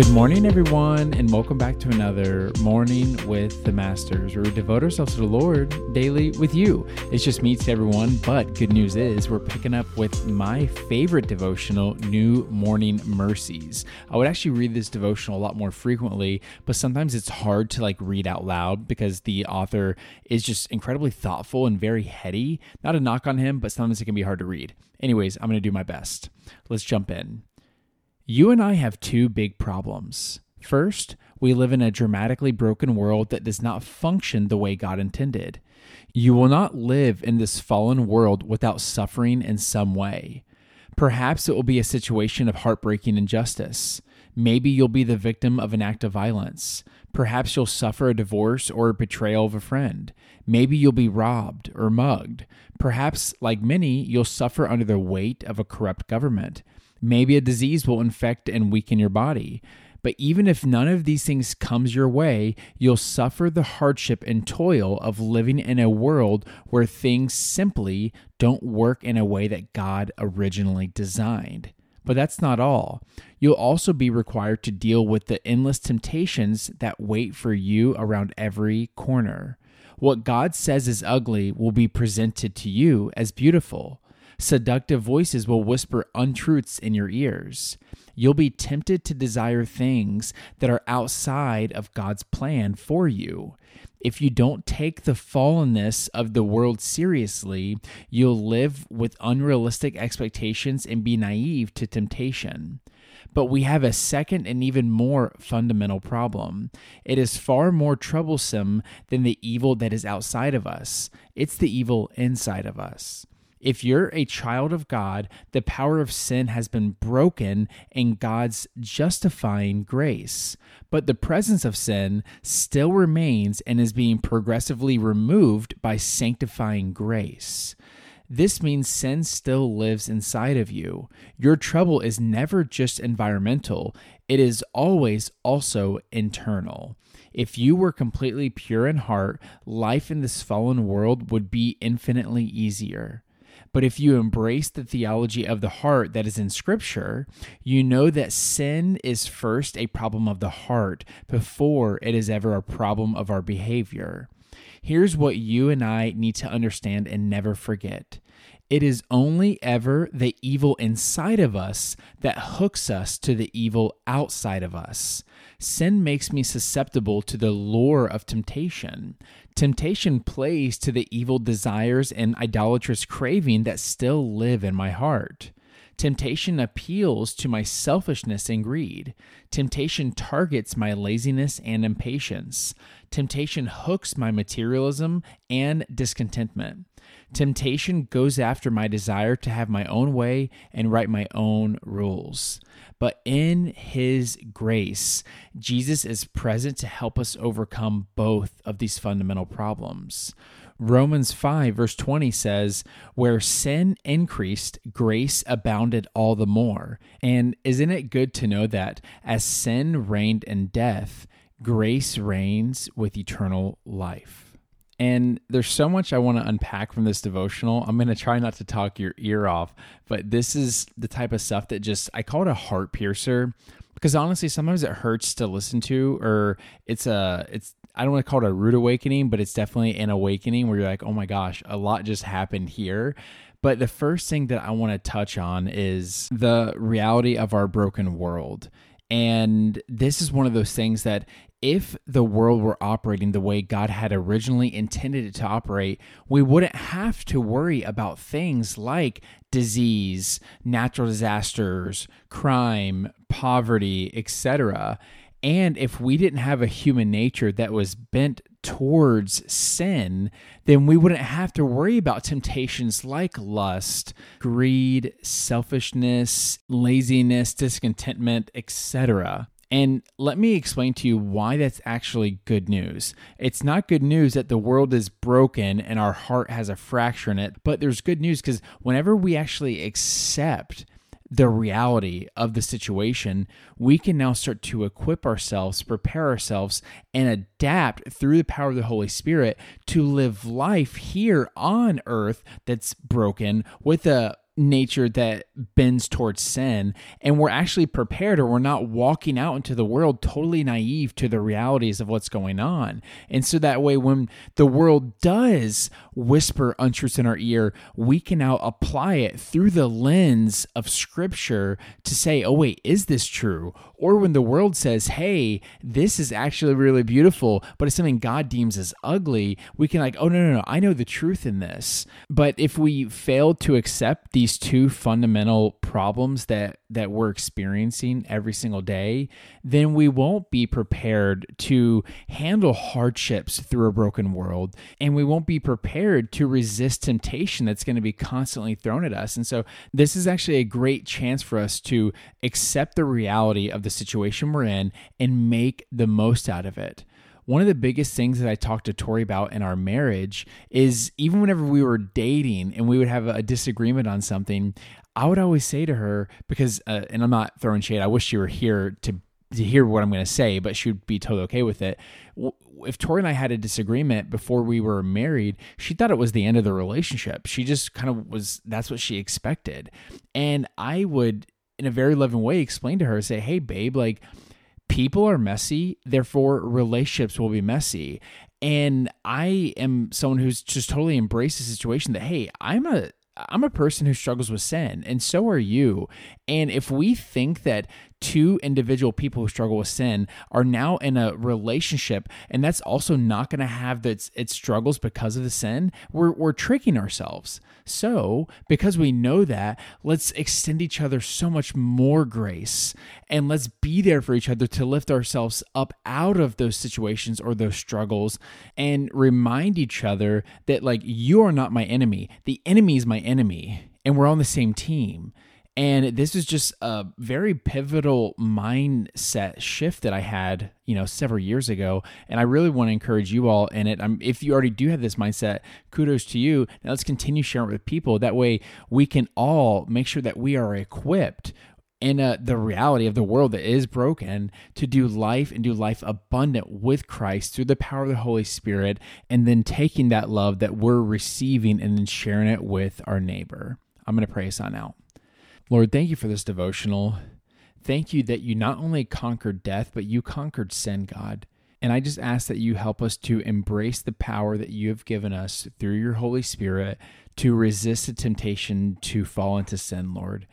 Good morning, everyone, and welcome back to another Morning with the Masters, where we devote ourselves to the Lord daily with you. It's just me to everyone, but good news is we're picking up with my favorite devotional, New Morning Mercies. I would actually read this devotional a lot more frequently, but sometimes it's hard to like read out loud because the author is just incredibly thoughtful and very heady. Not a knock on him, but sometimes it can be hard to read. Anyways, I'm going to do my best. Let's jump in. You and I have two big problems. First, we live in a dramatically broken world that does not function the way God intended. You will not live in this fallen world without suffering in some way. Perhaps it will be a situation of heartbreaking injustice. Maybe you'll be the victim of an act of violence. Perhaps you'll suffer a divorce or a betrayal of a friend. Maybe you'll be robbed or mugged. Perhaps, like many, you'll suffer under the weight of a corrupt government. Maybe a disease will infect and weaken your body. But even if none of these things comes your way, you'll suffer the hardship and toil of living in a world where things simply don't work in a way that God originally designed. But that's not all. You'll also be required to deal with the endless temptations that wait for you around every corner. What God says is ugly will be presented to you as beautiful. Seductive voices will whisper untruths in your ears. You'll be tempted to desire things that are outside of God's plan for you. If you don't take the fallenness of the world seriously, you'll live with unrealistic expectations and be naive to temptation. But we have a second and even more fundamental problem. It is far more troublesome than the evil that is outside of us, it's the evil inside of us. If you're a child of God, the power of sin has been broken in God's justifying grace. But the presence of sin still remains and is being progressively removed by sanctifying grace. This means sin still lives inside of you. Your trouble is never just environmental, it is always also internal. If you were completely pure in heart, life in this fallen world would be infinitely easier. But if you embrace the theology of the heart that is in Scripture, you know that sin is first a problem of the heart before it is ever a problem of our behavior. Here's what you and I need to understand and never forget. It is only ever the evil inside of us that hooks us to the evil outside of us. Sin makes me susceptible to the lure of temptation. Temptation plays to the evil desires and idolatrous craving that still live in my heart. Temptation appeals to my selfishness and greed. Temptation targets my laziness and impatience. Temptation hooks my materialism and discontentment. Temptation goes after my desire to have my own way and write my own rules. But in His grace, Jesus is present to help us overcome both of these fundamental problems. Romans 5, verse 20 says, Where sin increased, grace abounded all the more. And isn't it good to know that as sin reigned in death, grace reigns with eternal life? And there's so much I want to unpack from this devotional. I'm going to try not to talk your ear off, but this is the type of stuff that just, I call it a heart piercer because honestly, sometimes it hurts to listen to, or it's a, it's, I don't want to call it a rude awakening, but it's definitely an awakening where you're like, oh my gosh, a lot just happened here. But the first thing that I want to touch on is the reality of our broken world. And this is one of those things that if the world were operating the way God had originally intended it to operate, we wouldn't have to worry about things like disease, natural disasters, crime, poverty, etc. And if we didn't have a human nature that was bent towards sin, then we wouldn't have to worry about temptations like lust, greed, selfishness, laziness, discontentment, etc. And let me explain to you why that's actually good news. It's not good news that the world is broken and our heart has a fracture in it, but there's good news because whenever we actually accept the reality of the situation, we can now start to equip ourselves, prepare ourselves, and adapt through the power of the Holy Spirit to live life here on earth that's broken with a nature that bends towards sin and we're actually prepared or we're not walking out into the world totally naive to the realities of what's going on. And so that way when the world does whisper untruths in our ear we can now apply it through the lens of scripture to say oh wait is this true? Or when the world says hey this is actually really beautiful but it's something god deems as ugly we can like oh no no no i know the truth in this. But if we fail to accept these these two fundamental problems that that we're experiencing every single day, then we won't be prepared to handle hardships through a broken world and we won't be prepared to resist temptation that's going to be constantly thrown at us. And so this is actually a great chance for us to accept the reality of the situation we're in and make the most out of it one of the biggest things that I talked to Tori about in our marriage is even whenever we were dating and we would have a disagreement on something, I would always say to her, because, uh, and I'm not throwing shade, I wish she were here to to hear what I'm going to say, but she would be totally okay with it. If Tori and I had a disagreement before we were married, she thought it was the end of the relationship. She just kind of was, that's what she expected. And I would, in a very loving way, explain to her, say, hey, babe, like, people are messy, therefore relationships will be messy. And I am someone who's just totally embraced the situation that hey, I'm a I'm a person who struggles with sin, and so are you. And if we think that two individual people who struggle with sin are now in a relationship and that's also not going to have its, its struggles because of the sin. We're, we're tricking ourselves. So because we know that let's extend each other so much more grace and let's be there for each other to lift ourselves up out of those situations or those struggles and remind each other that like you are not my enemy. The enemy is my enemy and we're on the same team and this is just a very pivotal mindset shift that I had, you know, several years ago. And I really want to encourage you all in it. I'm, if you already do have this mindset, kudos to you. Now let's continue sharing it with people. That way we can all make sure that we are equipped in a, the reality of the world that is broken to do life and do life abundant with Christ through the power of the Holy Spirit, and then taking that love that we're receiving and then sharing it with our neighbor. I'm going to pray us on out. Lord, thank you for this devotional. Thank you that you not only conquered death, but you conquered sin, God. And I just ask that you help us to embrace the power that you have given us through your Holy Spirit to resist the temptation to fall into sin, Lord.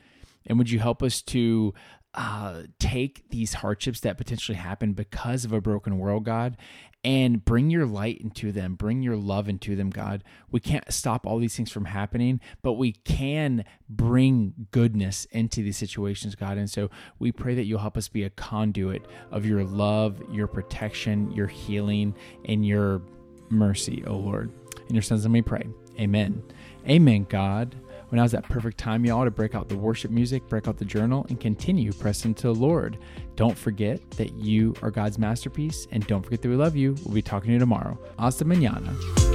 And would you help us to uh, take these hardships that potentially happen because of a broken world, God, and bring your light into them, bring your love into them, God. We can't stop all these things from happening, but we can bring goodness into these situations, God. And so we pray that you'll help us be a conduit of your love, your protection, your healing, and your mercy, O Lord. In your son's name we pray. Amen. Amen, God. When now's that perfect time, y'all, to break out the worship music, break out the journal, and continue pressing to the Lord. Don't forget that you are God's masterpiece, and don't forget that we love you. We'll be talking to you tomorrow. Hasta mañana.